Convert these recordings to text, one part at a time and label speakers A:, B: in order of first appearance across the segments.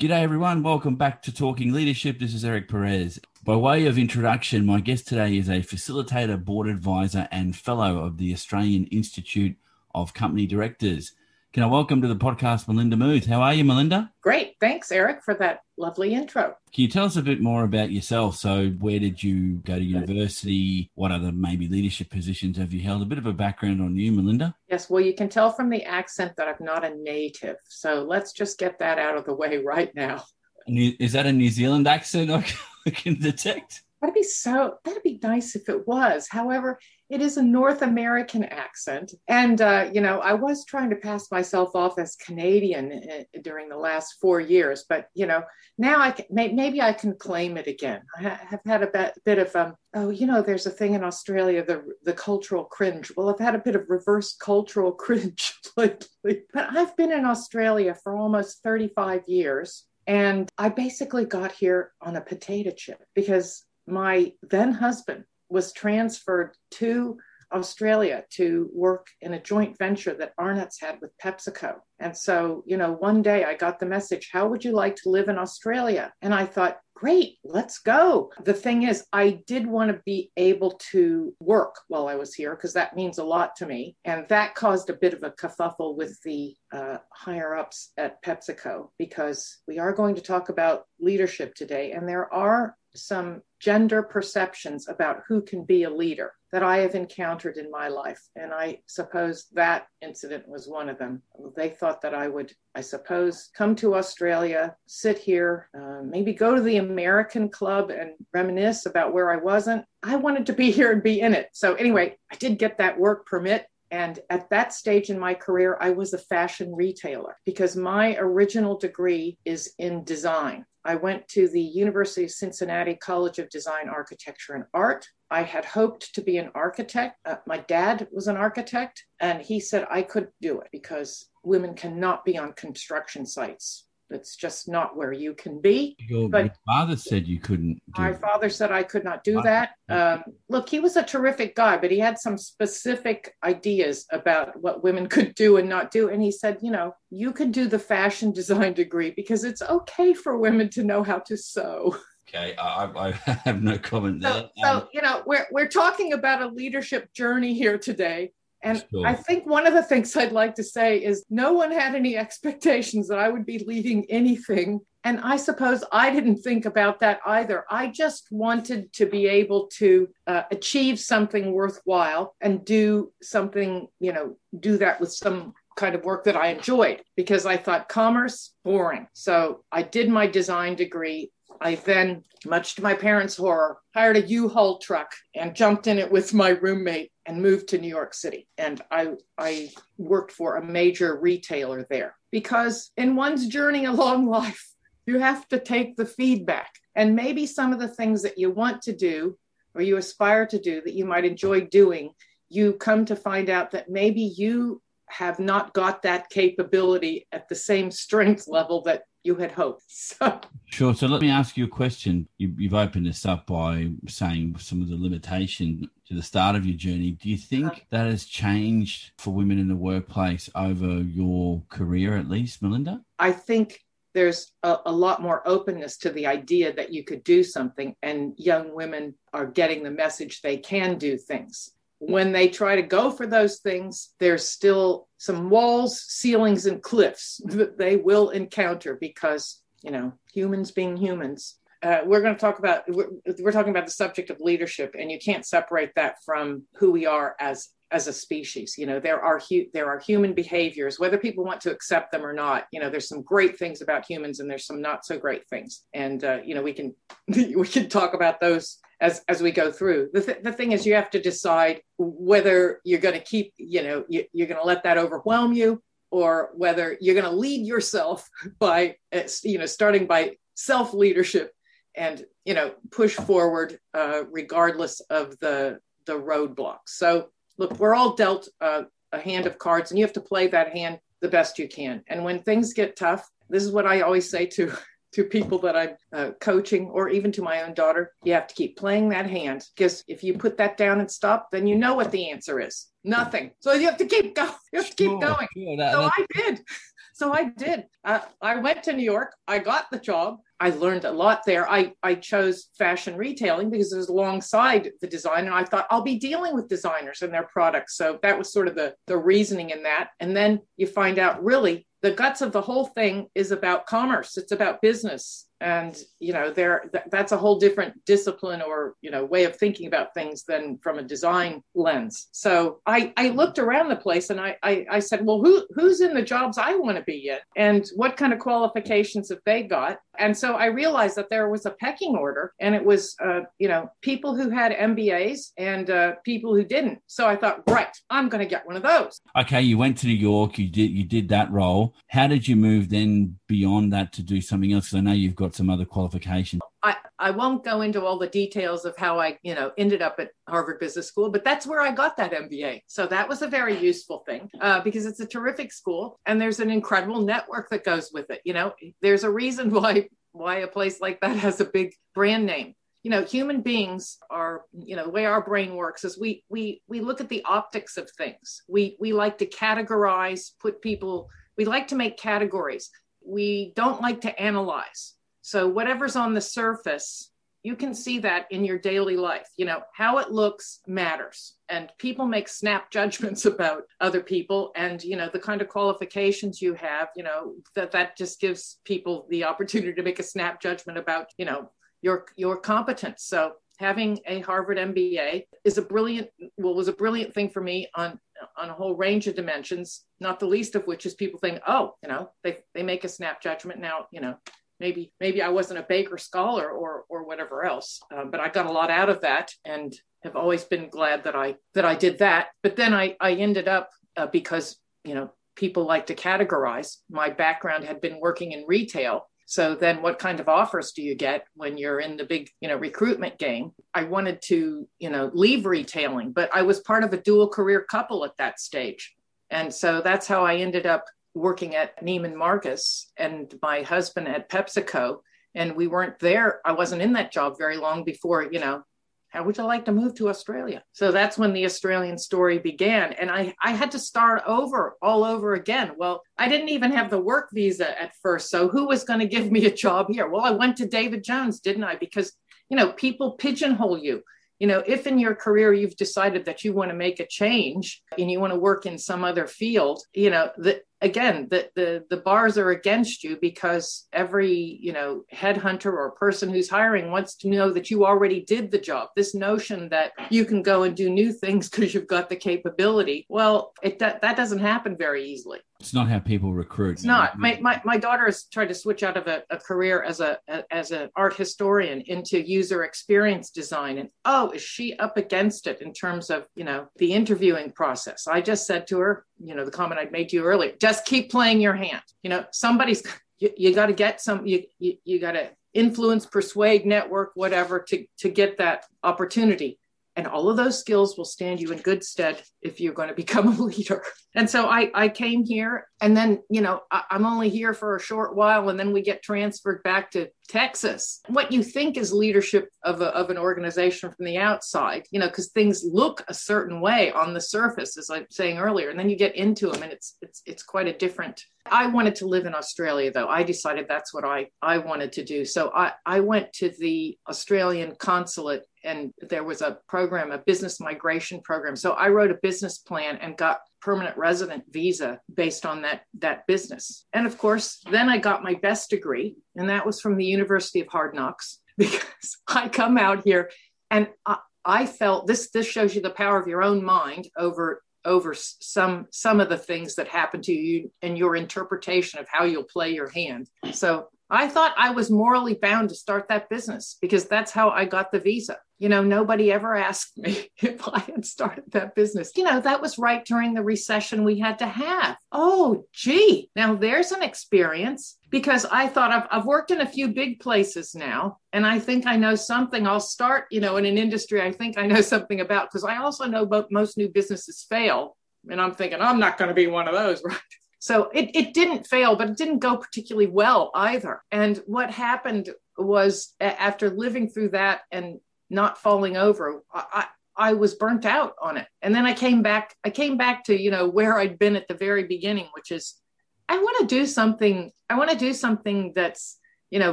A: G'day, everyone. Welcome back to Talking Leadership. This is Eric Perez. By way of introduction, my guest today is a facilitator, board advisor, and fellow of the Australian Institute of Company Directors. Can I welcome to the podcast Melinda Muth? How are you, Melinda?
B: Great. Thanks, Eric, for that lovely intro.
A: Can you tell us a bit more about yourself? So, where did you go to university? What other maybe leadership positions have you held? A bit of a background on you, Melinda.
B: Yes, well, you can tell from the accent that I'm not a native. So, let's just get that out of the way right now.
A: Is that a New Zealand accent I can detect?
B: That'd be so, that'd be nice if it was. However, it is a North American accent. And, uh, you know, I was trying to pass myself off as Canadian uh, during the last four years, but, you know, now I can, maybe I can claim it again. I have had a bit of, um, oh, you know, there's a thing in Australia, the, the cultural cringe. Well, I've had a bit of reverse cultural cringe lately, but I've been in Australia for almost 35 years. And I basically got here on a potato chip because my then husband was transferred to Australia to work in a joint venture that Arnott's had with PepsiCo. And so, you know, one day I got the message, How would you like to live in Australia? And I thought, Great, let's go. The thing is, I did want to be able to work while I was here because that means a lot to me. And that caused a bit of a kerfuffle with the uh, higher ups at PepsiCo because we are going to talk about leadership today. And there are some gender perceptions about who can be a leader that I have encountered in my life. And I suppose that incident was one of them. They thought that I would, I suppose, come to Australia, sit here, uh, maybe go to the American club and reminisce about where I wasn't. I wanted to be here and be in it. So, anyway, I did get that work permit. And at that stage in my career, I was a fashion retailer because my original degree is in design. I went to the University of Cincinnati College of Design, Architecture, and Art. I had hoped to be an architect. Uh, my dad was an architect, and he said I could do it because women cannot be on construction sites. It's just not where you can be.
A: Your, but father said you couldn't.
B: my father said I could not do that. Um, look, he was a terrific guy, but he had some specific ideas about what women could do and not do. And he said, you know, you could do the fashion design degree because it's okay for women to know how to sew.
A: Okay, I, I have no comment there.
B: So, so um, you know, we're we're talking about a leadership journey here today, and sure. I think one of the things I'd like to say is no one had any expectations that I would be leading anything. And I suppose I didn't think about that either. I just wanted to be able to uh, achieve something worthwhile and do something, you know, do that with some kind of work that I enjoyed because I thought commerce boring. So I did my design degree. I then, much to my parents' horror, hired a U-Haul truck and jumped in it with my roommate and moved to New York City. And I, I worked for a major retailer there because in one's journey along life, you have to take the feedback. And maybe some of the things that you want to do or you aspire to do that you might enjoy doing, you come to find out that maybe you have not got that capability at the same strength level that you had hoped. So.
A: Sure. So let me ask you a question. You, have opened this up by saying some of the limitation to the start of your journey. Do you think uh, that has changed for women in the workplace over your career, at least, Melinda?
B: I think there's a, a, lot more openness to the idea that you could do something, and young women are getting the message they can do things when they try to go for those things, there's still some walls, ceilings, and cliffs that they will encounter because, you know, humans being humans. Uh, we're going to talk about we're, we're talking about the subject of leadership, and you can't separate that from who we are as as a species. You know there are hu- there are human behaviors whether people want to accept them or not you know there's some great things about humans and there's some not so great things. And uh, you know we can we can talk about those as as we go through. The, th- the thing is you have to decide whether you're going to keep you know you, you're going to let that overwhelm you or whether you're going to lead yourself by uh, you know starting by self leadership and you know push forward uh, regardless of the the roadblocks so look, we're all dealt uh, a hand of cards, and you have to play that hand the best you can. And when things get tough, this is what I always say to to people that I'm uh, coaching, or even to my own daughter, you have to keep playing that hand because if you put that down and stop, then you know what the answer is. Nothing. So you have to keep going. You have to keep sure, going. Sure, that, so I did. so I did. Uh, I went to New York. I got the job. I learned a lot there. I, I chose fashion retailing because it was alongside the design. And I thought I'll be dealing with designers and their products. So that was sort of the, the reasoning in that. And then you find out really the guts of the whole thing is about commerce. It's about business and you know there th- that's a whole different discipline or you know way of thinking about things than from a design lens. So i i looked around the place and i i, I said well who who's in the jobs i want to be in? And what kind of qualifications have they got? And so i realized that there was a pecking order and it was uh, you know people who had mbas and uh, people who didn't. So i thought right i'm going to get one of those.
A: Okay you went to new york you did you did that role. How did you move then beyond that to do something else because i know you've got some other qualifications.
B: I, I won't go into all the details of how I, you know, ended up at Harvard Business School, but that's where I got that MBA. So that was a very useful thing uh, because it's a terrific school and there's an incredible network that goes with it. You know, there's a reason why why a place like that has a big brand name you know human beings are you know the way our brain works is we we we look at the optics of things we we like to categorize put people we like to make categories we don't like to analyze so whatever's on the surface, you can see that in your daily life. You know, how it looks matters. And people make snap judgments about other people and, you know, the kind of qualifications you have, you know, that that just gives people the opportunity to make a snap judgment about, you know, your your competence. So having a Harvard MBA is a brilliant well was a brilliant thing for me on on a whole range of dimensions, not the least of which is people think, oh, you know, they they make a snap judgment now, you know, maybe maybe I wasn't a Baker scholar or or whatever else, um, but I got a lot out of that and have always been glad that I that I did that. But then I I ended up uh, because you know people like to categorize. My background had been working in retail. So then what kind of offers do you get when you're in the big, you know, recruitment game? I wanted to, you know, leave retailing, but I was part of a dual career couple at that stage. And so that's how I ended up working at Neiman Marcus and my husband at PepsiCo. And we weren't there. I wasn't in that job very long before, you know, how would you like to move to Australia? So that's when the Australian story began. And I, I had to start over all over again. Well, I didn't even have the work visa at first. So who was going to give me a job here? Well, I went to David Jones, didn't I? Because, you know, people pigeonhole you you know if in your career you've decided that you want to make a change and you want to work in some other field you know the, again the, the the bars are against you because every you know headhunter or person who's hiring wants to know that you already did the job this notion that you can go and do new things because you've got the capability well it that, that doesn't happen very easily
A: it's not how people recruit.
B: It's not. My, my, my daughter has tried to switch out of a, a career as a, a, as an art historian into user experience design, and oh, is she up against it in terms of you know the interviewing process? I just said to her, you know, the comment I made to you earlier, just keep playing your hand. You know, somebody's you, you got to get some. You you, you got to influence, persuade, network, whatever to to get that opportunity and all of those skills will stand you in good stead if you're going to become a leader. And so I, I came here, and then, you know, I, I'm only here for a short while, and then we get transferred back to Texas. What you think is leadership of, a, of an organization from the outside, you know, because things look a certain way on the surface, as I'm saying earlier, and then you get into them, and it's it's it's quite a different. I wanted to live in Australia, though. I decided that's what I I wanted to do. So I I went to the Australian consulate and there was a program, a business migration program. So I wrote a business plan and got permanent resident visa based on that that business. And of course, then I got my best degree, and that was from the University of Hard Knocks because I come out here and I, I felt this this shows you the power of your own mind over over some some of the things that happen to you and your interpretation of how you'll play your hand. So I thought I was morally bound to start that business because that's how I got the visa. You know, nobody ever asked me if I had started that business. You know, that was right during the recession we had to have. Oh, gee, now there's an experience because I thought I've, I've worked in a few big places now and I think I know something. I'll start, you know, in an industry I think I know something about because I also know most new businesses fail. And I'm thinking, I'm not going to be one of those, right? So it, it didn't fail, but it didn't go particularly well either. And what happened was after living through that and not falling over, I, I was burnt out on it. And then I came back, I came back to, you know, where I'd been at the very beginning, which is I want to do something. I want to do something that's you know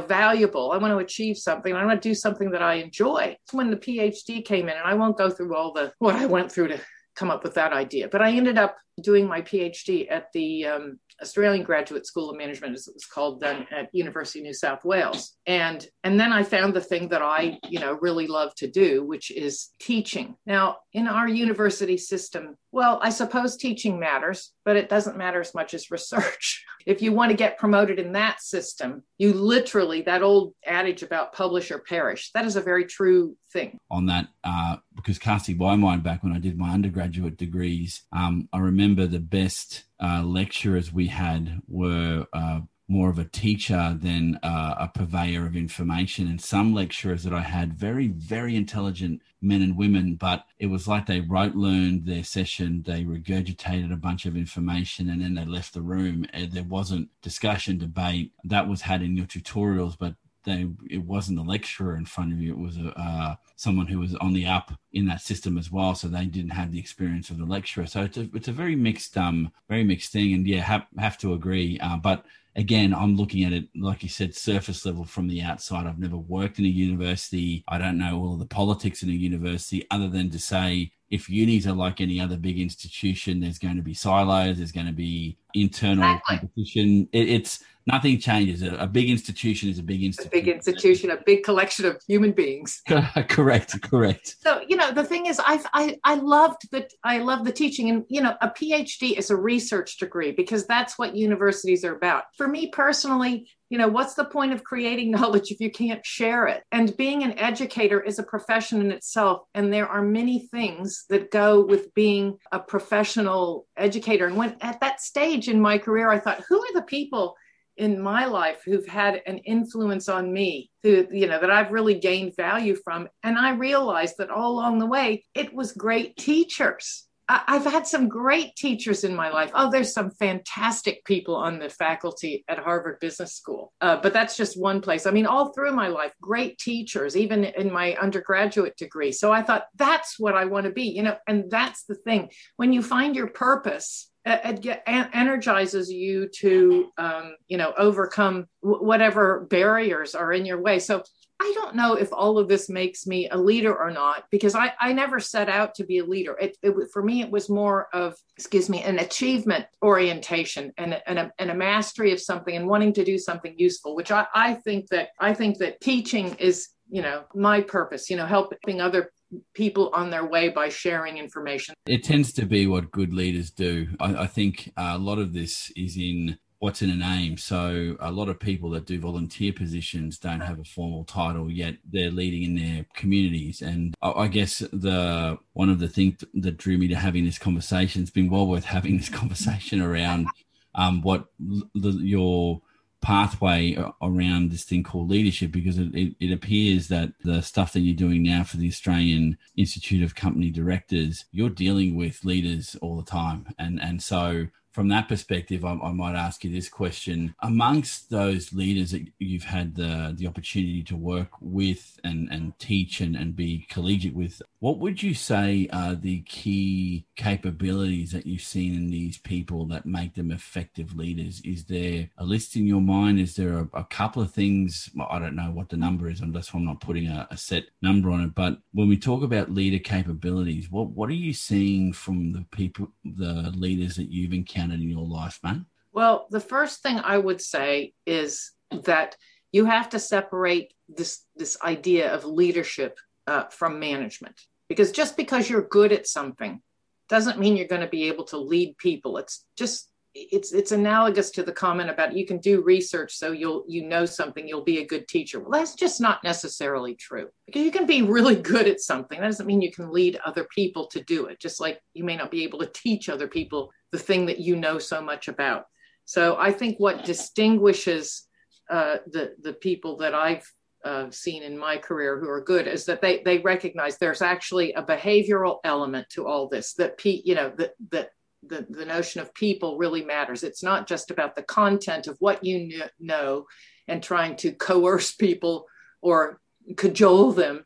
B: valuable. I want to achieve something. I want to do something that I enjoy. It's when the PhD came in, and I won't go through all the what I went through to come up with that idea, but I ended up doing my PhD at the um, Australian Graduate School of Management, as it was called then at University of New South Wales. And and then I found the thing that I, you know, really love to do, which is teaching. Now, in our university system, well, I suppose teaching matters, but it doesn't matter as much as research. if you want to get promoted in that system, you literally, that old adage about publish or perish, that is a very true thing.
A: On that, uh, because casting my mind back when I did my undergraduate degrees, um, I remember the best uh, lecturers we had were uh, more of a teacher than uh, a purveyor of information. And some lecturers that I had, very, very intelligent men and women, but it was like they wrote, learned their session, they regurgitated a bunch of information, and then they left the room. There wasn't discussion, debate. That was had in your tutorials, but they it wasn't a lecturer in front of you. It was a uh, someone who was on the up in that system as well. So they didn't have the experience of the lecturer. So it's a, it's a very mixed um very mixed thing. And yeah have, have to agree. Uh, but again i'm looking at it like you said surface level from the outside. I've never worked in a university. I don't know all of the politics in a university other than to say if unis are like any other big institution there's going to be silos there's going to be internal exactly. competition. It, it's nothing changes. A, a, big institution is a big institution.
B: A big institution, a big collection of human beings.
A: correct, correct.
B: So you know, the thing is, I I I loved that. I love the teaching, and you know, a PhD is a research degree because that's what universities are about. For me personally, you know, what's the point of creating knowledge if you can't share it? And being an educator is a profession in itself, and there are many things that go with being a professional educator. And when at that stage in my career, I thought, who are the people? In my life who've had an influence on me who you know that I've really gained value from and I realized that all along the way it was great teachers I've had some great teachers in my life. Oh, there's some fantastic people on the faculty at Harvard Business School, uh, but that's just one place. I mean, all through my life, great teachers, even in my undergraduate degree. So I thought that's what I want to be, you know, and that's the thing. When you find your purpose, it, it energizes you to um, you know overcome whatever barriers are in your way. So i don't know if all of this makes me a leader or not because i, I never set out to be a leader. It, it for me it was more of excuse me an achievement orientation and, and, a, and a mastery of something and wanting to do something useful which I, I think that i think that teaching is you know my purpose you know helping other people on their way by sharing information.
A: It tends to be what good leaders do. I, I think a lot of this is in what's in a name. So a lot of people that do volunteer positions don't have a formal title yet they're leading in their communities. And I, guess the one of the things that drew me to having this conversation, it's been well worth having this conversation around um, what the, your pathway around this thing called leadership because it, it, it, appears that the stuff that you're doing now for the Australian Institute of Company Directors, you're dealing with leaders all the time. And, and so from that perspective, I, I, might ask you this question: amongst those leaders that you've had the the opportunity to work with and and teach and and be collegiate with, what would you say are the key capabilities that you've seen in these people that make them effective leaders? Is there a list in your mind? Is there a, a couple of things? I don't know what the number is, unless I'm not putting a, a set number on it. But when we talk about leader capabilities, what what are you seeing from the people, the leaders that you've encountered? encountered in your life, man?
B: Well, the first thing I would say is that you have to separate this this idea of leadership uh, from management because just because you're good at something doesn't mean you're going to be able to lead people. It's just it's it's analogous to the comment about you can do research so you'll you know something you'll be a good teacher. Well that's just not necessarily true. Because you can be really good at something that doesn't mean you can lead other people to do it. Just like you may not be able to teach other people the thing that you know so much about. So i think what distinguishes uh, the the people that i've uh, seen in my career who are good is that they they recognize there's actually a behavioral element to all this that pe- you know that that the, the notion of people really matters. It's not just about the content of what you kn- know and trying to coerce people or cajole them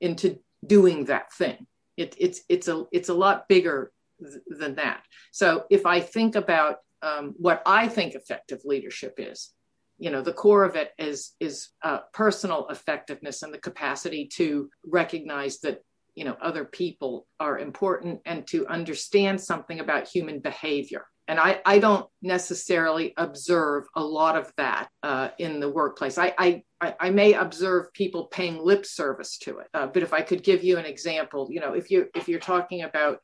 B: into doing that thing. It, it's, it's, a, it's a lot bigger th- than that. So if I think about um, what I think effective leadership is. You know, the core of it is is uh, personal effectiveness and the capacity to recognize that you know other people are important and to understand something about human behavior and I, I don't necessarily observe a lot of that uh, in the workplace. I, I, I may observe people paying lip service to it, uh, but if I could give you an example, you know, if you if you're talking about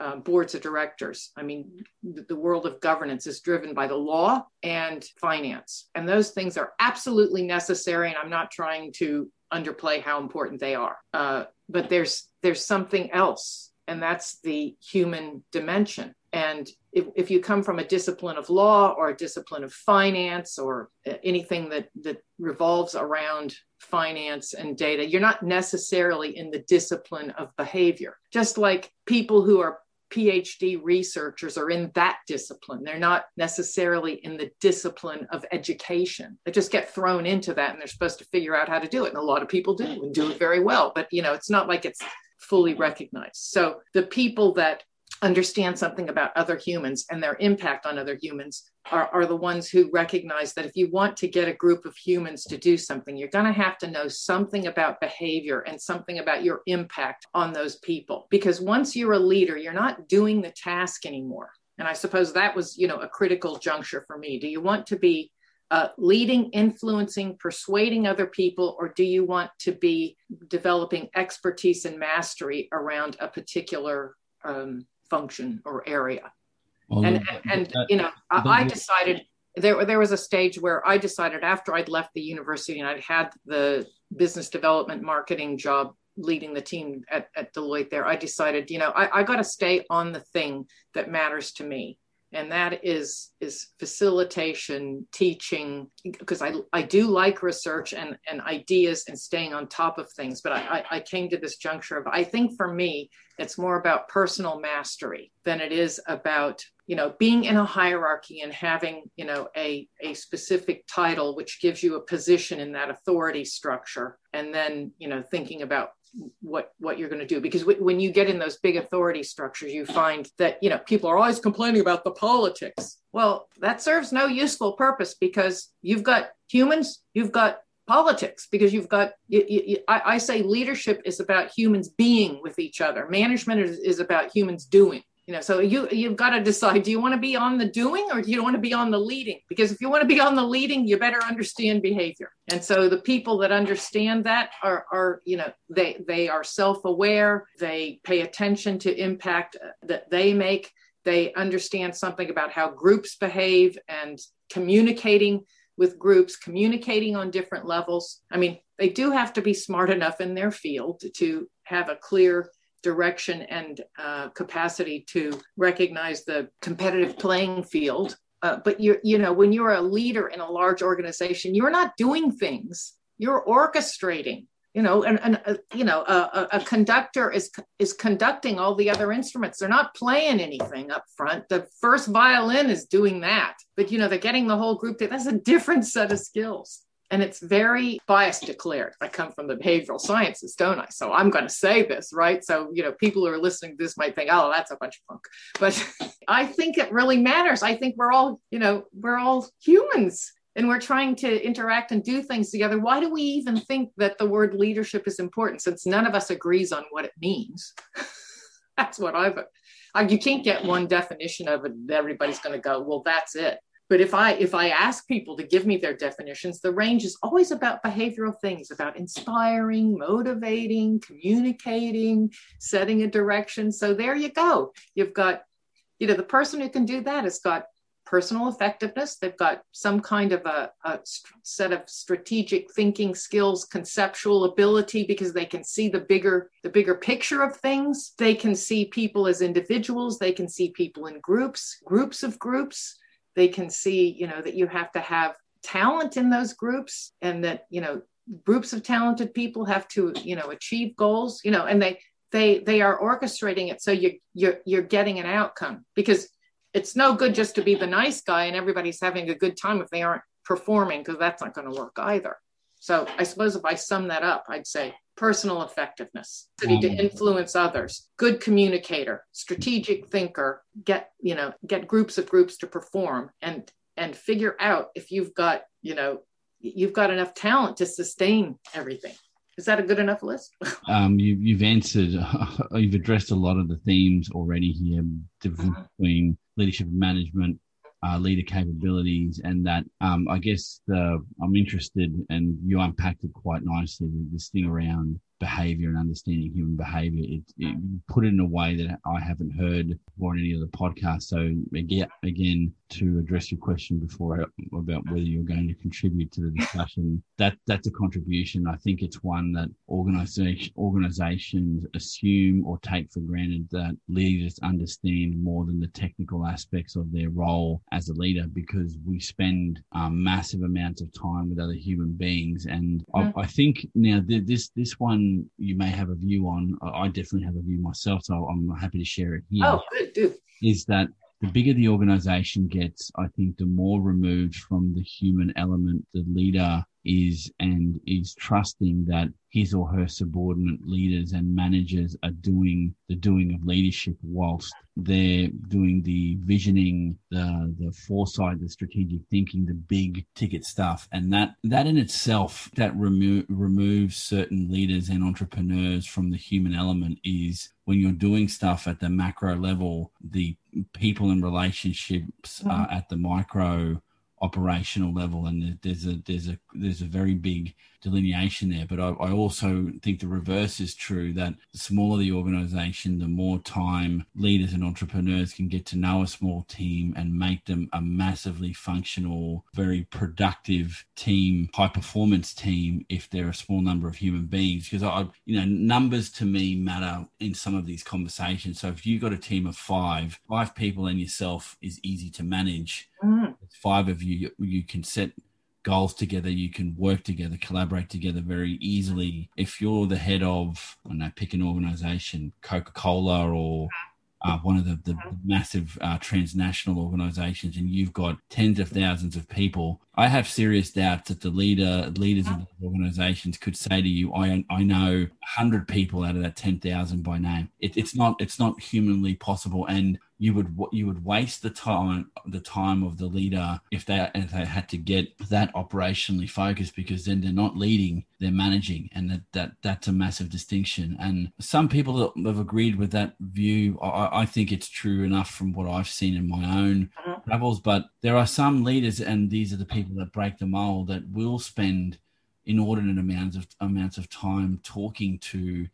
B: uh, boards of directors, I mean, the, the world of governance is driven by the law and finance, and those things are absolutely necessary. And I'm not trying to underplay how important they are, uh, but there's there's something else, and that's the human dimension and if, if you come from a discipline of law or a discipline of finance or anything that, that revolves around finance and data, you're not necessarily in the discipline of behavior. Just like people who are PhD researchers are in that discipline. They're not necessarily in the discipline of education. They just get thrown into that and they're supposed to figure out how to do it. And a lot of people do and do it very well. But you know, it's not like it's fully recognized. So the people that understand something about other humans and their impact on other humans are, are the ones who recognize that if you want to get a group of humans to do something, you're going to have to know something about behavior and something about your impact on those people. Because once you're a leader, you're not doing the task anymore. And I suppose that was, you know, a critical juncture for me. Do you want to be uh, leading, influencing, persuading other people, or do you want to be developing expertise and mastery around a particular um, function or area. Well, and and, and that, you know, I, I decided there there was a stage where I decided after I'd left the university and I'd had the business development marketing job leading the team at, at Deloitte there, I decided, you know, I, I got to stay on the thing that matters to me and that is is facilitation teaching because I, I do like research and, and ideas and staying on top of things but I, I came to this juncture of i think for me it's more about personal mastery than it is about you know being in a hierarchy and having you know a, a specific title which gives you a position in that authority structure. And then you know thinking about what what you're going to do because w- when you get in those big authority structures you find that you know people are always complaining about the politics. Well that serves no useful purpose because you've got humans you've got politics because you've got you, you, I, I, say leadership is about humans being with each other. Management is, is about humans doing you know so you you've got to decide do you want to be on the doing or do you want to be on the leading? Because if you want to be on the leading you better understand behavior. And so the people that understand that are are you know they they are self-aware they pay attention to impact uh, that they make they understand something about how groups behave and communicating with groups communicating on different levels. I mean they do have to be smart enough in their field to have a clear direction and uh, capacity to recognize the competitive playing field. Uh, but you you know when you're a leader in a large organization, you're not doing things. You're orchestrating. You know, and, and uh, you know, a, a, conductor is is conducting all the other instruments. They're not playing anything up front. The first violin is doing that, but you know, they're getting the whole group. That's a different set of skills and it's very bias declared. I come from the behavioral sciences, don't I? So I'm going to say this, right? So, you know, people who are listening to this might think, oh, that's a bunch of funk. But I think it really matters. I think we're all, you know, we're all humans and we're trying to interact and do things together. Why do we even think that the word leadership is important since none of us agrees on what it means? that's what I've, I, you can't get one definition of it. Everybody's going to go, well, that's it but if i if i ask people to give me their definitions the range is always about behavioral things about inspiring motivating communicating setting a direction. So there you go. You've got you know the person who can do that has got personal effectiveness. They've got some kind of a, a set of strategic thinking skills conceptual ability because they can see the bigger the bigger picture of things. They can see people as individuals. They can see people in groups groups of groups they can see you know that you have to have talent in those groups and that you know groups of talented people have to you know achieve goals you know and they they they are orchestrating it so you you're you're getting an outcome because it's no good just to be the nice guy and everybody's having a good time if they aren't performing because that's not going to work either. So i suppose if i sum that up i'd say personal effectiveness, ability to
A: Um,
B: influence others, good communicator, strategic thinker, get, you know, get groups of groups to perform and and figure out if you've got, you know, you've got enough talent to sustain everything. Is that a good enough list?
A: Um, you, you've answered, you've addressed a lot of the themes already here, difference between leadership and management, uh, leader capabilities, and that. Um, I guess the, I'm interested, and you unpacked it quite nicely. With this thing around behavior and understanding human behavior. It, it you put it in a way that I haven't heard or any other podcast. So again, again, to address your question before about whether you're going to contribute to the discussion, that that's a contribution. I think it's one that organization organizations assume or take for granted that leaders understand more than the technical aspects of their role as a leader because we spend um, massive amounts of time with other human beings. And. I, I think now th- this this one you may have a view on. I definitely have a view myself, so I'm happy to share it here
B: Oh, good, do.
A: is that the bigger the organization gets, I think the more removed from the human element the leader is and is trusting that his or her subordinate leaders and managers are doing the doing of leadership whilst they're doing the visioning, the the foresight, the strategic thinking, the big ticket stuff. And that that in itself, that remo- removes certain leaders and entrepreneurs from the human element is when you're doing stuff at the macro level, the people and relationships mm-hmm. are at the micro operational level and there's a there's a there's a very big delineation there but I, I also think the reverse is true that the smaller the organization the more time leaders and entrepreneurs can get to know a small team and make them a massively functional very productive team high performance team if they're a small number of human beings. Because I you know numbers to me matter in some of these conversations. So if you've got a team of five five people and yourself is easy to manage.
B: Mm,
A: five of you you can set goals together you can work together collaborate together very easily. If you're the head of i don't know pick an organization coca-cola or uh, one of the, the massive uh, transnational organizations and you've got tens of thousands of people i have serious doubts that the leader leaders of those organizations could say to you i, I know 100 people out of that 10,000 by name. It, it's not it's not humanly possible. And you would you would waste the time the time of the leader if they if they had to get that operationally focused because then they're not leading they're managing and that, that that's a massive distinction and some people have agreed with that view I, I think it's true enough from what I've seen in my own
B: Mhm.
A: travels but there are some leaders and these are the people that break the mold that will spend inordinate amounts of amounts of time talking to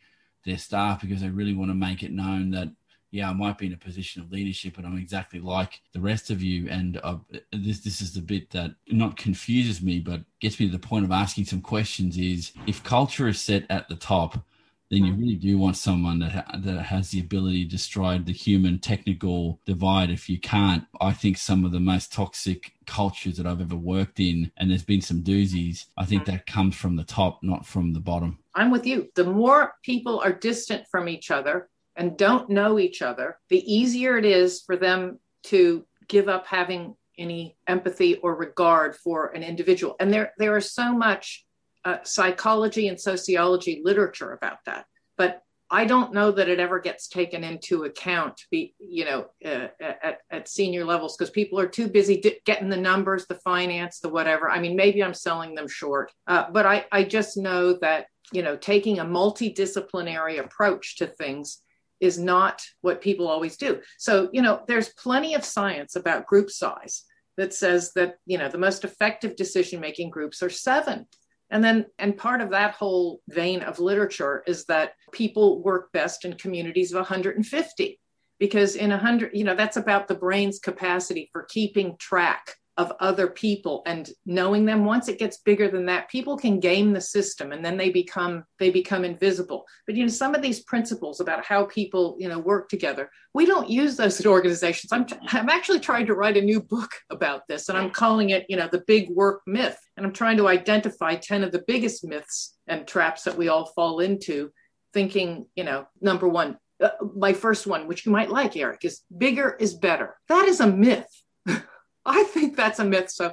A: their staff because they really want to make it known that yeah, I might be in a position of leadership, but I'm exactly like the rest of you. And uh, this this is the bit that not confuses me, but gets me to the point of asking some questions. Is if culture is set at the top, then you really do want someone that ha- that has the ability to stride the human technical divide. If you can't, I think some of the most toxic cultures that I've ever worked in, and there's been some doozies. I think that comes from the top, not from the bottom.
B: I'm with you. The more people are distant from each other and don't know each other, the easier it is for them to give up having any empathy or regard for an individual. And there, there is so much uh, psychology and sociology literature about that. But I don't know that it ever gets taken into account, be, you know, uh, at, at senior levels because people are too busy getting the numbers, the finance, the whatever. I mean, maybe I'm selling them short, uh, but I, I just know that you know taking a multidisciplinary approach to things is not what people always do. So you know, there's plenty of science about group size that says that you know the most effective decision making groups are seven and then, and part of that whole vein of literature is that people work best in communities of 150 because in 100, you know, that's about the brain's capacity for keeping track of other people and knowing them once it gets bigger than that people can game the system and then they become they become invisible. But you know some of these principles about how people you know work together we don't use those at organizations. I'm, I'm actually trying to write a new book about this and i'm calling it you know the big work myth. And i'm trying to identify 10 of the biggest myths and traps that we all fall into thinking you know number one uh, my first one which you might like eric is bigger is better. That is a myth I think that's a myth. So,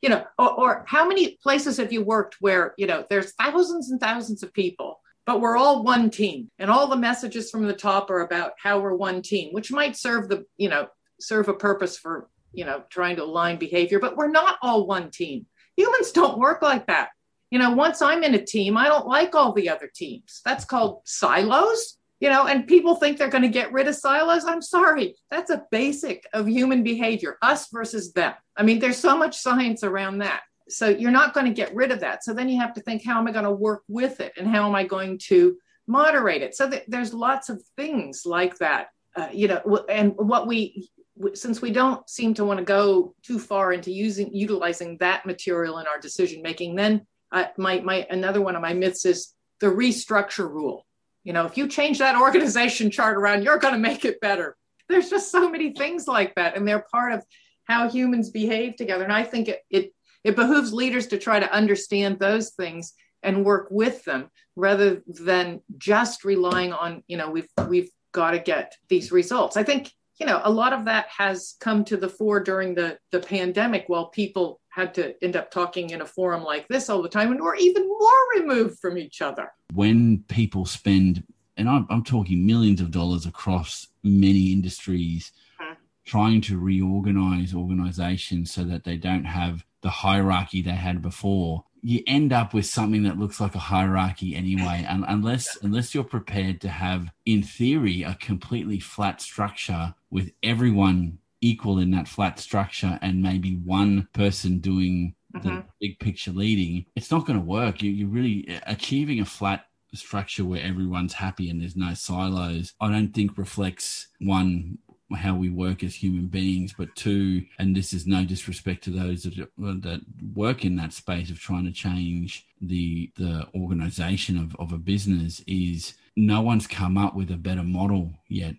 B: you know, or, or, how many places have you worked where, you know, there's thousands and thousands of people but we're all one team and all the messages from the top are about how we're one team which might serve the you know serve a purpose for you know trying to align behavior but we're not all one team. Humans don't work like that. You know once i'm in a team i don't like all the other teams. That's called silos you know and people think they're going to get rid of silos. I'm sorry. That's a basic of human behavior us versus them. I mean there's so much science around that. So you're not going to get rid of that. So then you have to think how am i going to work with it? And how am i going to moderate it? So th- there's lots of things like that uh, you know and what we since we don't seem to want to go too far into using utilizing that material in our decision making then uh, my my another one of my myths is the restructure rule you know if you change that organization chart around you're going to make it better. There's just so many things like that and they're part of how humans behave together. And i think it, it it behooves leaders to try to understand those things and work with them rather than just relying on you know we've we've got to get these results. I think you know a lot of that has come to the fore during the the pandemic while people had to end up talking in a forum like this all the time and we're even more removed from each other
A: when people spend and i'm, I'm talking millions of dollars across many industries hmm. trying to reorganize organizations so that they don't have the hierarchy they had before you end up with something that looks like a hierarchy anyway and unless unless you're prepared to have in theory a completely flat structure with everyone equal in that flat structure and maybe one person doing mm-hmm. the big picture leading it's not going to work you, you're really achieving a flat structure where everyone's happy and there's no silos i don't think reflects one how we work as human beings, but two, and this is no disrespect to those that, that work in that space of trying to change the the organization of, of a business, is no one's come up with a better model yet.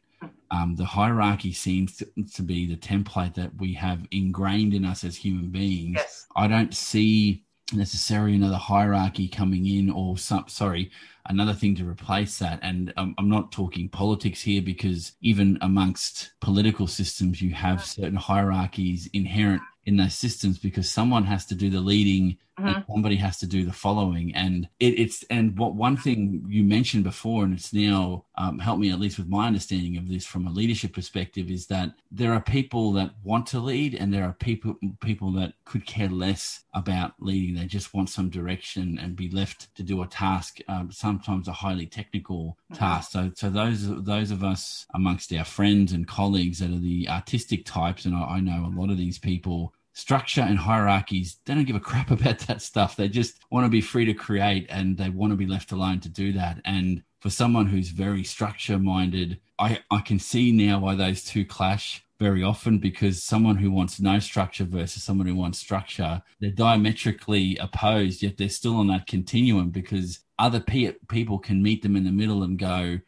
A: Um, the hierarchy seems to, to, be the template that we have ingrained in us as human beings. Yes. I don't see necessarily another hierarchy coming in or some sorry another thing to replace that and um, i'm not talking politics here because even amongst political systems you have certain hierarchies inherent in those systems because someone has to do the leading and somebody has to do the following. And it, it's and what one thing you mentioned before and it's now um, helped me at least with my understanding of this from a leadership perspective is that there are people that want to lead and there are people people that could care less about leading. They just want some direction and be left to do a task um, sometimes a highly technical uh-huh. task. So so those those of us amongst our friends and colleagues that are the artistic types and I, I know a lot of these people structure and hierarchies they don't give a crap about that stuff. They just want to be free to create and they want to be left alone to do that. And for someone who's very structure minded i i can see now why those two clash very often because someone who wants no structure versus someone who wants structure they're diametrically opposed yet they're still on that continuum because other pe- people can meet them in the middle and go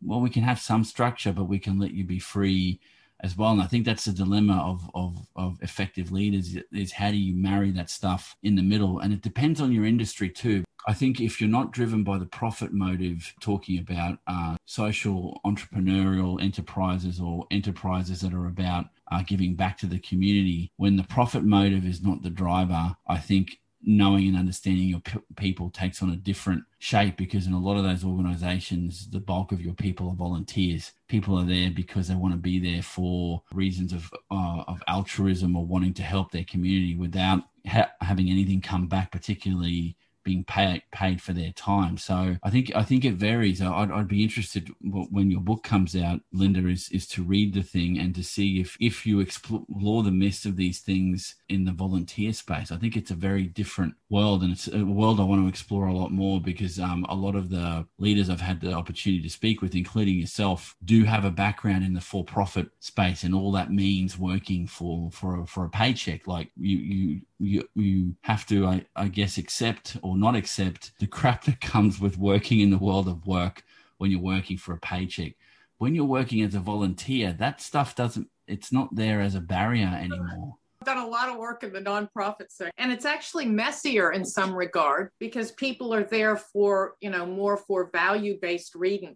A: well we can have some structure but we can let you be free as well. And I think that's the dilemma of, of, of effective leaders is how do you marry that stuff in the middle? And it depends on your industry too. I think if you're not driven by the profit motive, talking about uh, social entrepreneurial enterprises or enterprises that are about uh, giving back to the community, when the profit motive is not the driver, I think knowing and understanding your p- people takes on a different shape because in a lot of those organizations the bulk of your people are volunteers. People are there because they want to be there for reasons of uh, of altruism or wanting to help their community without ha- having anything come back particularly being paid paid for their time. So I think I think it varies. I'd, I'd be interested when your book comes out, Linda, is is to read the thing and to see if if you explore the myths of these things in the volunteer space. I think it's a very different world, and it's a world I want to explore a lot more because um, a lot of the leaders I've had the opportunity to speak with, including yourself, do have a background in the for-profit space, and all that means working for for a, for a paycheck. Like you you you you have to, I, I guess, accept or not accept the crap that comes with working in the world of work when you're working for a paycheck. When you're working as a volunteer, that stuff doesn't. It's not there as a barrier anymore
B: done a lot of work in the nonprofit sector and it's actually messier in some regard because people are there for you know more for value based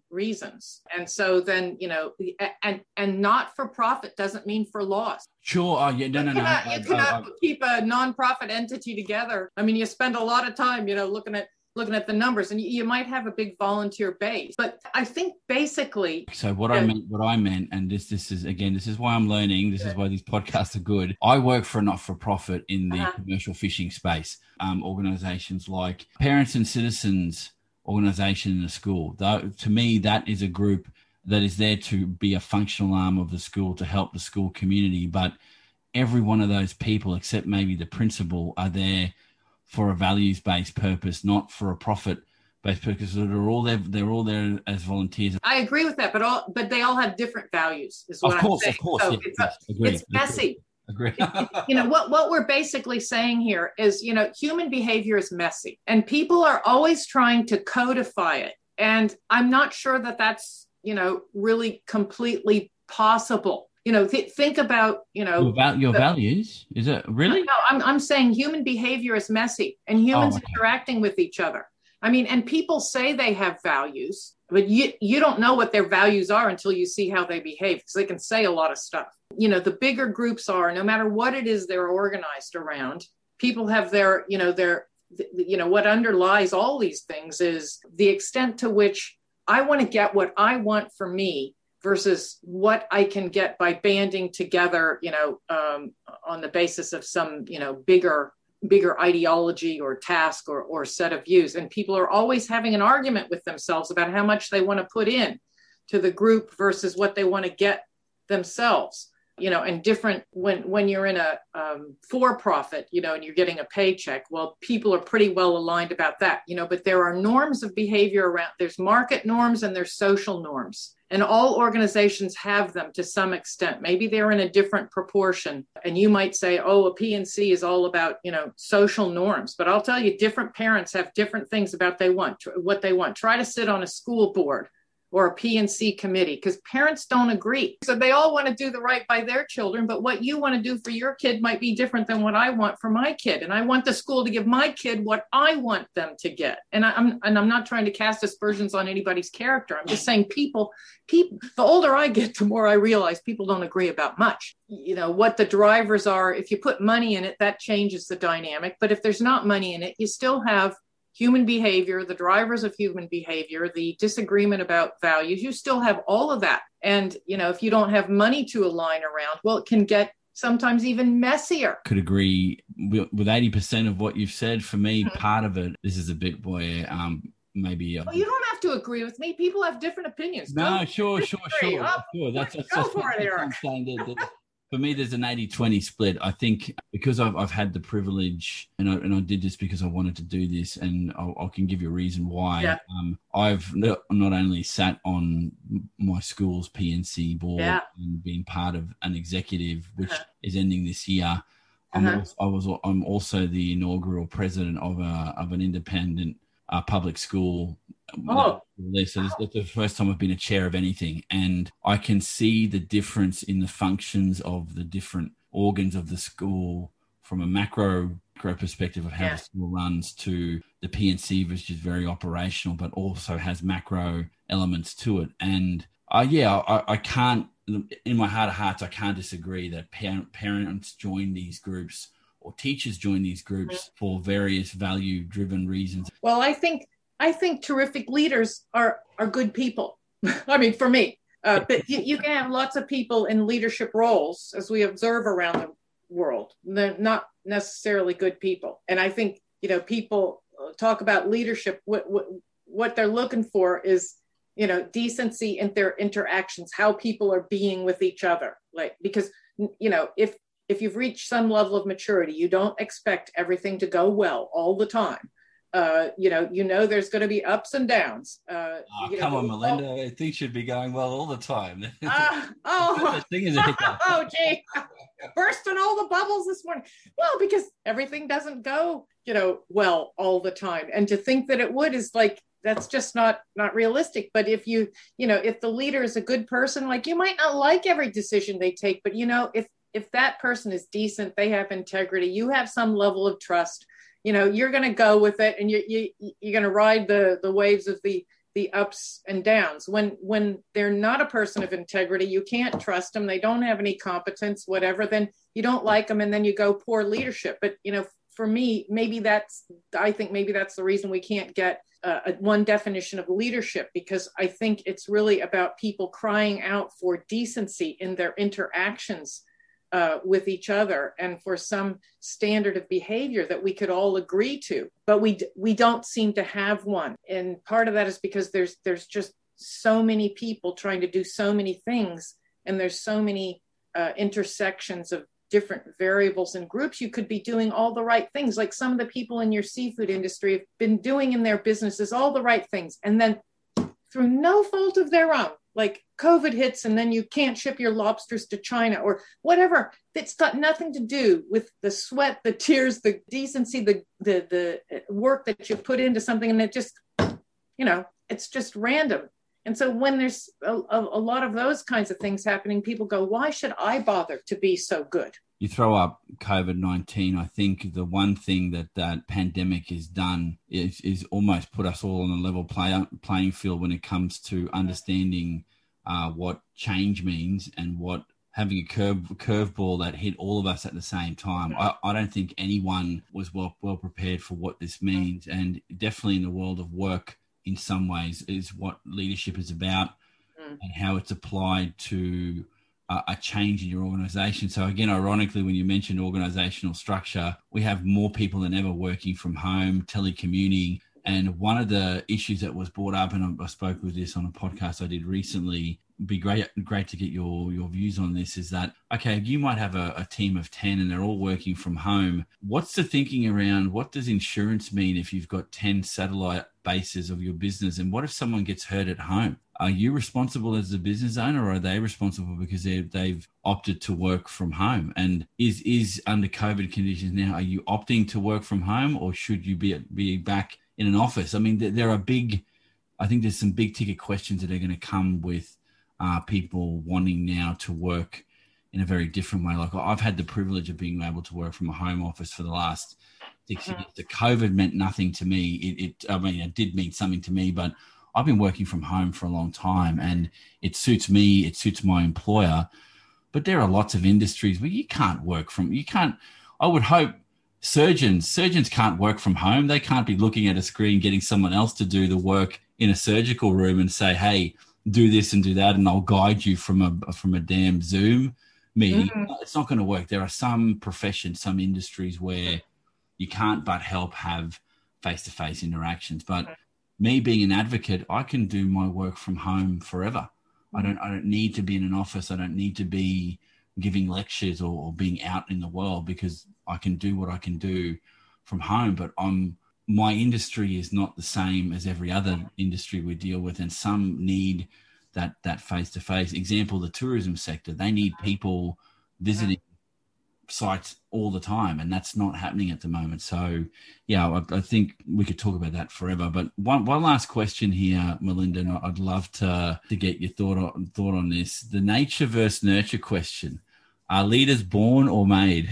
B: reasons and so then you know and and not for profit doesn't mean for loss
A: Sure. Uh, yeah. No, no,
B: no.
A: You
B: cannot, you cannot keep a nonprofit entity together. I mean, you spend a lot of time, you know, looking at looking at the numbers and you might have a big volunteer base but i think basically
A: so what i meant what i meant and this this is again this is why i'm learning this is why these podcasts are good. I work for a not-for-profit in the uh-huh. commercial fishing space. Um, organizations like parents and citizens organization in the school. Though, to me that is a group that is there to be a functional arm of the school to help the school community but every one of those people except maybe the principal are there for a values based purpose, not for a profit based purpose. They're all there. They're all there as volunteers.
B: I agree with that, but all but they all have different values. Is what
A: of course,
B: I'm
A: saying. of course, so
B: yeah, it's, yes, a, it's messy.
A: Agree.
B: you know what what we're basically saying here is you know human behavior is messy and people are always trying to codify it and i'm not sure that that's you know really completely possible you know th- think about you know
A: your, val- your the, values? Is it really?
B: No I'm, I'm saying human behavior is messy and humans oh, okay. interacting with each other. I mean and people say they have values but you you don't know what their values are until you see how they behave because they can say a lot of stuff. You know the bigger groups are no matter what it is they're organized around people have their you know their you know what underlies all these things is the extent to which i want to get what i want for me versus what I can get by banding together, you know, um, on the basis of some, you know, bigger bigger ideology or task or, or set of views. And people are always having an argument with themselves about how much they want to put in to the group versus what they want to get themselves you know and different when when you're in a um, for profit you know and you're getting a paycheck well people are pretty well aligned about that you know but there are norms of behavior around there's market norms and there's social norms and all organizations have them to some extent. Maybe they're in a different proportion. And you might say oh a pnc is all about you know social norms. But i'll tell you different parents have different things about they want what they want. Try to sit on a school board or a PNC committee because parents don't agree. So they all want to do the right by their children, but what you want to do for your kid might be different than what I want for my kid. And I want the school to give my kid what I want them to get. And I'm and I'm not trying to cast aspersions on anybody's character. I'm just saying people people the older I get, the more I realize people don't agree about much. You know, what the drivers are, if you put money in it, that changes the dynamic. But if there's not money in it, you still have human behavior, the drivers of human behavior, the disagreement about values, you still have all of that. And, you know, if you don't have money to align around, well, it can get sometimes even messier.
A: Could agree with 80% of what you've said. For me, mm-hmm. part of it, this is a bit where um, maybe.
B: Uh, well, you don't have to agree with me. People have different opinions.
A: No, sure, sure, sure,
B: oh,
A: sure.
B: That's, that's, that's, for it, Eric.
A: That, for me, there's an 80 20 split. I think because I've, I've had the privilege and I, and I did this because I wanted to do this, and I, I can give you a reason why.
B: Yeah.
A: Um, I've not, not only sat on my school's PNC board
B: yeah.
A: and been part of an executive, which uh-huh. is ending this year. I'm,
B: uh-huh.
A: also, I was, I'm also the inaugural president of, a, of an independent uh, public school.
B: Oh.
A: So this, is the first time I've been a chair of anything, and I can see the difference in the functions of the different organs of the school from a macro perspective of how yeah. the school runs to the PNC, which is very operational, but also has macro elements to it. And uh, yeah, I, I can't, in my heart of hearts, I can't disagree that parent, parents join these groups or teachers join these groups for various value driven reasons?
B: Well, I think I think terrific leaders are are good people. I mean, for me, uh, but you, you, can have lots of people in leadership roles, as we observe around the world. They're not necessarily good people, and I think you know people uh, talk about leadership. What what, what they're looking for is you know decency in their interactions, how people are being with each other, like because you know if if you've reached some level of maturity, you don't expect everything to go well all the time. Uh, you know, you know, there's going to be ups and downs. Uh,
A: oh, come know, on, Melinda. Oh, things should be going well all the time.
B: Uh, oh,
A: thing is a hiccup.
B: oh, gee, bursting all the bubbles this morning. Well, because everything doesn't go, you know, well all the time, and to think that it would is like that's just not not realistic but if you you know if the leader is a good person like you might not like every decision they take but you know if if that person is decent, they have integrity, you have some level of trust, you know, you're going to go with it and you, you, you're going to ride the, the waves of the, the ups and downs. When, when they're not a person of integrity, you can't trust them. They don't have any competence, whatever, then you don't like them. And then you go poor leadership. But, you know, for me, maybe that's, I think maybe that's the reason we can't get uh, one definition of leadership because I think it's really about people crying out for decency in their interactions uh, with each other and for some standard of behavior that we could all agree to. But we we don't seem to have one. And part of that is because there's there's just so many people trying to do so many things and there's so many uh, intersections of different variables and groups you could be doing all the right things. Like some of the people in your seafood industry have been doing in their businesses all the right things and then through no fault of their own like COVID hits and then you can't ship your lobsters to China or whatever. It's got nothing to do with the sweat, the tears, the decency, the the the uh, work that you put into something, and it just, you know, it's just random. And so when there's a, a, a lot of those kinds of things happening, people go, "Why should I bother to be so good?"
A: You throw up COVID 19, I think the one thing that that pandemic has done is, is almost put us all on a level play, playing field when it comes to understanding uh, what change means and what having a curve curveball that hit all of us at the same time. I, I don't think anyone was well well prepared for what this means, and definitely in the world of work, in some ways, is what leadership is about mm. and how it's applied to a change in your organization. So again, ironically, when you mentioned organizational structure, we have more people than ever working from home, telecommuting. And one of the issues that was brought up, and I spoke with this on a podcast I did recently, be great great to get your your views on this is that okay you might have a, a, team of 10 and they're all working from home what's the thinking around what does insurance mean if you've got 10 satellite bases of your business? And what if someone gets hurt at home? Are you responsible as a business owner or are they responsible because they've opted to work from home? And is is under covid conditions now are you opting to work from home or should you be be back in an office? I mean there are big i think there's some big ticket questions that are going to come with uh, people wanting now to work in a very different way. Like i've had the privilege of being able to work from a home office for the last the covid meant nothing to me it, it i mean it did mean something to me but I've been working from home for a long time and it suits me, it suits my employer. But there are lots of industries where you can't work from, you can't, I would hope surgeons, surgeons can't work from home. They can't be looking at a screen, getting someone else to do the work in a surgical room and say, hey, do this and do that, and I'll guide you from a from a damn Zoom meeting. Mm-hmm. It's not going to work. There are some professions, some industries where you can't but help have face to face interactions. But me being an advocate, I can do my work from home forever. I mm-hmm. don't I don't need to be in an office. I don't need to be giving lectures or, or, being out in the world because I can do what I can do from home. But I'm my industry is not the same as every other mm-hmm. industry we deal with, and some need that that face to face. Example: the tourism sector. They need mm-hmm. people visiting sites all the time, and that's not happening at the moment. So, yeah, I, I, think we could talk about that forever. But one one last question here, Melinda, and I'd love to to get your thought on thought on this: the nature versus nurture question. Are leaders born or made?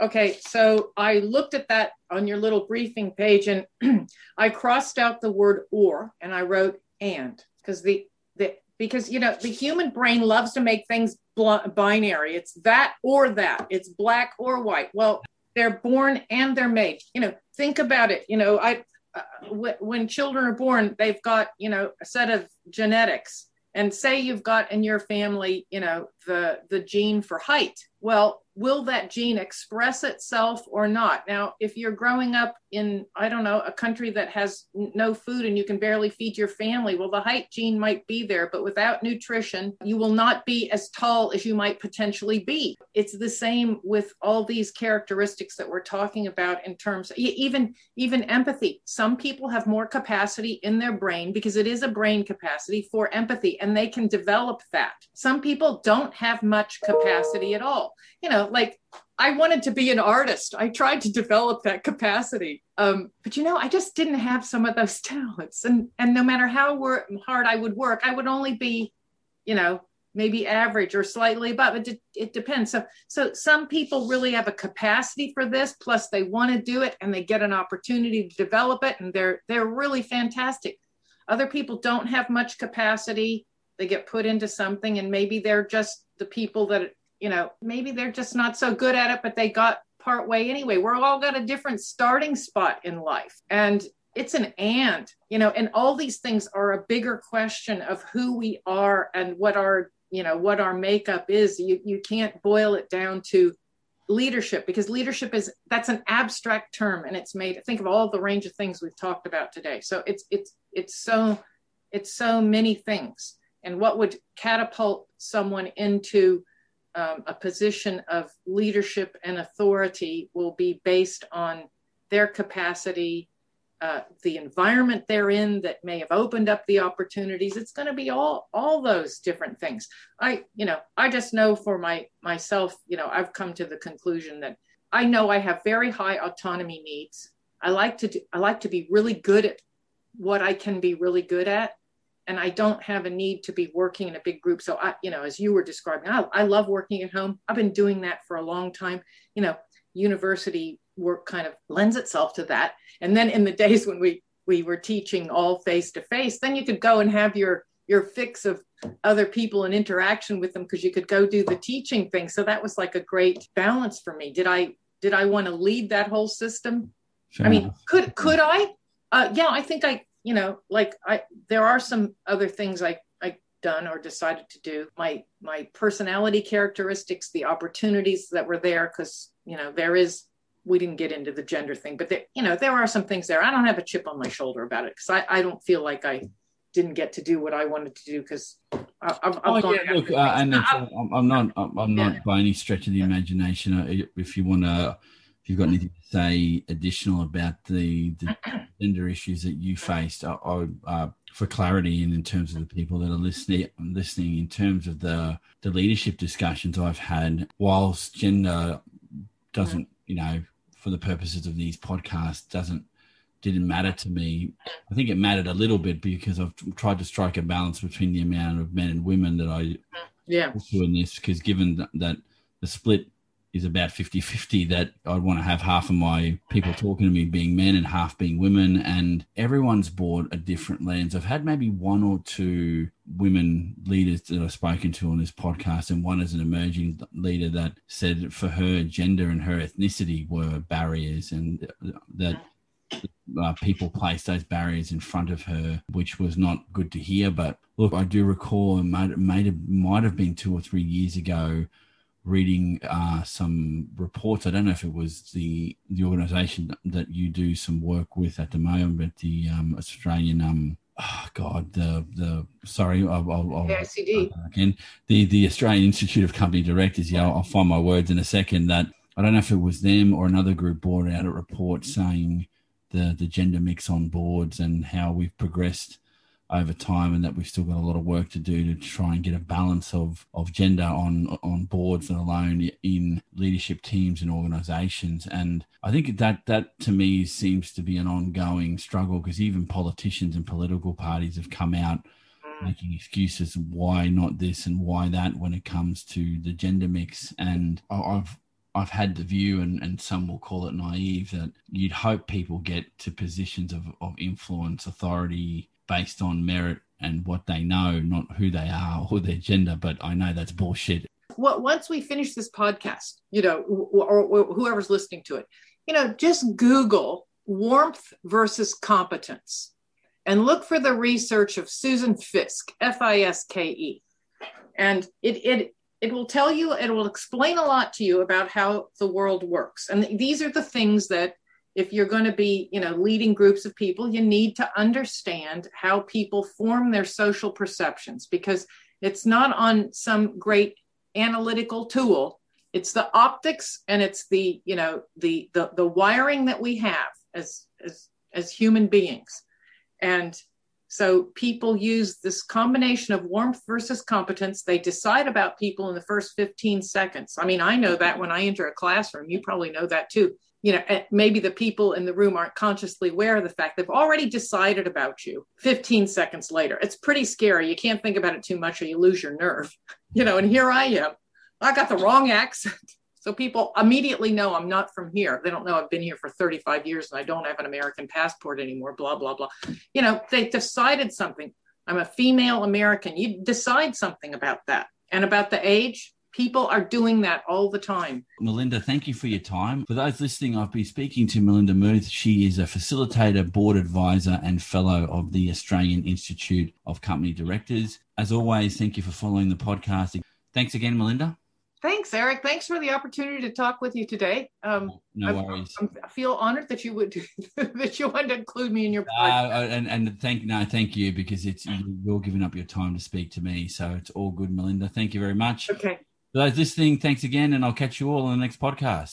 B: Okay, so I looked at that on your little briefing page, and I crossed out the word "or" and I wrote "and" because the the because you know the human brain loves to make things binary. It's that or that. It's black or white. Well they're born and they're made. You know think about it. You know i uh, w- when children are born they've got you know a set of genetics. And say you've got in your family you know the the gene for height well will that gene express itself or not? Now, if you're growing up in, I don't know, a country that has no food and you can barely feed your family, well, the height gene might be there, but without nutrition, you will not be as tall as you might potentially be. It's the same with all these characteristics that we're talking about in terms of even even empathy. Some people have more capacity in their brain because it is a brain capacity for empathy and they can develop that. Some people don't have much capacity at all. You know, like I wanted to be an artist. I tried to develop that capacity. Um, but you know, I just didn't have some of those talents. And and no matter how wor- hard I would work, I would only be, you know, maybe average or slightly above. It, it depends. So so some people really have a capacity for this, plus they want to do it and they get an opportunity to develop it, and they're they're really fantastic. Other people don't have much capacity. They get put into something, and maybe they're just the people that you know, maybe they're just not so good at it, but they got part way anyway. We're all got a different starting spot in life. And it's an and, you know, and all these things are a bigger question of who we are and what our, you know, what our makeup is. You you can't boil it down to leadership because leadership is that's an abstract term and it's made think of all the range of things we've talked about today so it's it's it's so it's so many things and what would catapult someone into um, a position of leadership and authority will be based on their capacity uh, the environment they're in that may have opened up the opportunities. It's going to be all all those different things. I you know i just know for my myself you know i've come to the conclusion that i know i have very high autonomy needs. I like to do i like to be really good at what i can be really good at and i don't have a need to be working in a big group so i you know as you were describing i, I love working at home i've been doing that for a long time you know university work kind of lends itself to that. And then in the days when we we were teaching all face to face, then you could go and have your your fix of other people and interaction with them because you could go do the teaching thing. So that was like a great balance for me. Did I did I want to lead that whole system? Sure. I mean, could could I? Uh, yeah, I think I you know like I there are some other things I I done or decided to do. My my personality characteristics, the opportunities that were there because you know there is we didn't get into the gender thing, but there, you know, there are some things there. I don't have a chip on my shoulder about it because I, I don't feel like I didn't get to do what I wanted to do because I've, I've
A: oh, yeah, look, uh, and I'm, I'm, not, I'm, I'm not yeah. by any stretch of the imagination. Uh, if you want to, if you've got anything to say additional about the, the gender issues that you faced, uh, for clarity and in terms of the people that are listening, listening in terms of the the leadership discussions I've had, whilst gender doesn't, you know, for the purposes of these podcasts doesn't didn't matter to me. I think it mattered a little bit because I've tried to strike a balance between the amount of men and women that I
B: yeah
A: doing this because given that the split is about 50 50 that I'd want to have half of my people talking to me being men and half being women. And everyone's brought a different lens. I've had maybe one or two women leaders that I've spoken to on this podcast, and one is an emerging leader that said for her, gender and her ethnicity were barriers, and that. Uh, people placed those barriers in front of her, which was not good to hear. But look, I do recall, and might, might might have been two or three years ago, reading uh, some reports. I don't know if it was the the organisation that you do some work with at the moment, but the um, Australian um, oh God, the the sorry, I'll, I'll, I'll again the the Australian Institute of Company Directors. Yeah, I'll, I'll find my words in a second. That I don't know if it was them or another group brought out a report saying the the gender mix on boards and how we've progressed over time and that we've still got a lot of work to do to try and get a balance of of gender on on boards and alone in leadership teams and organizations. And i think that that to me seems to be an ongoing struggle because even politicians and political parties have come out making excuses why not this and why that when it comes to the gender mix. And i've I've had the view, and, and some will call it naive, that you'd hope people get to positions of, of influence, authority, based on merit and what they know, not who they are or their gender. But I know that's bullshit.
B: Well, once we finish this podcast, you know, or, or whoever's listening to it, you know, just Google warmth versus competence and look for the research of Susan Fiske, F I S K E. And it, it, it will tell you, it will explain a lot to you about how the world works. And these are the things that if you're going to be you know leading groups of people you need to understand how people form their social perceptions because it's not on some great analytical tool. It's the optics and it's the you know the the, the wiring that we have as as as human beings. And so people use this combination of warmth versus competence. They decide about people in the first 15 seconds. I mean i know that when i enter a classroom you probably know that too you know, eh, maybe the people in the room aren't consciously aware of the fact they've already decided about you 15 seconds later. It's pretty scary. You can't think about it too much or you lose your nerve, you know, and here I am. I got the wrong accent. So people immediately know I'm not from here. They don't know I've been here for 35 years and I don't have an American passport anymore, blah, blah, blah. You know, they decided something. I'm a female American. You decide something about that. And about the age, People are doing that all the time.
A: Melinda, thank you for your time. For those listening, I've been speaking to Melinda Muth. She is a facilitator, board advisor, and fellow of the Australian Institute of Company Directors. As always, thank you for following the podcast. Thanks again, Melinda.
B: Thanks, Eric. Thanks for the opportunity to talk with you today. Um,
A: no worries.
B: I, I feel honored that you would that you wanted to include me in your
A: podcast. Uh, and and thank no, thank you because it's you're giving up your time to speak to me, so it's all good, Melinda. Thank you very much.
B: Okay.
A: For uh, those listening, thanks again, and I'll catch you all on the next podcast.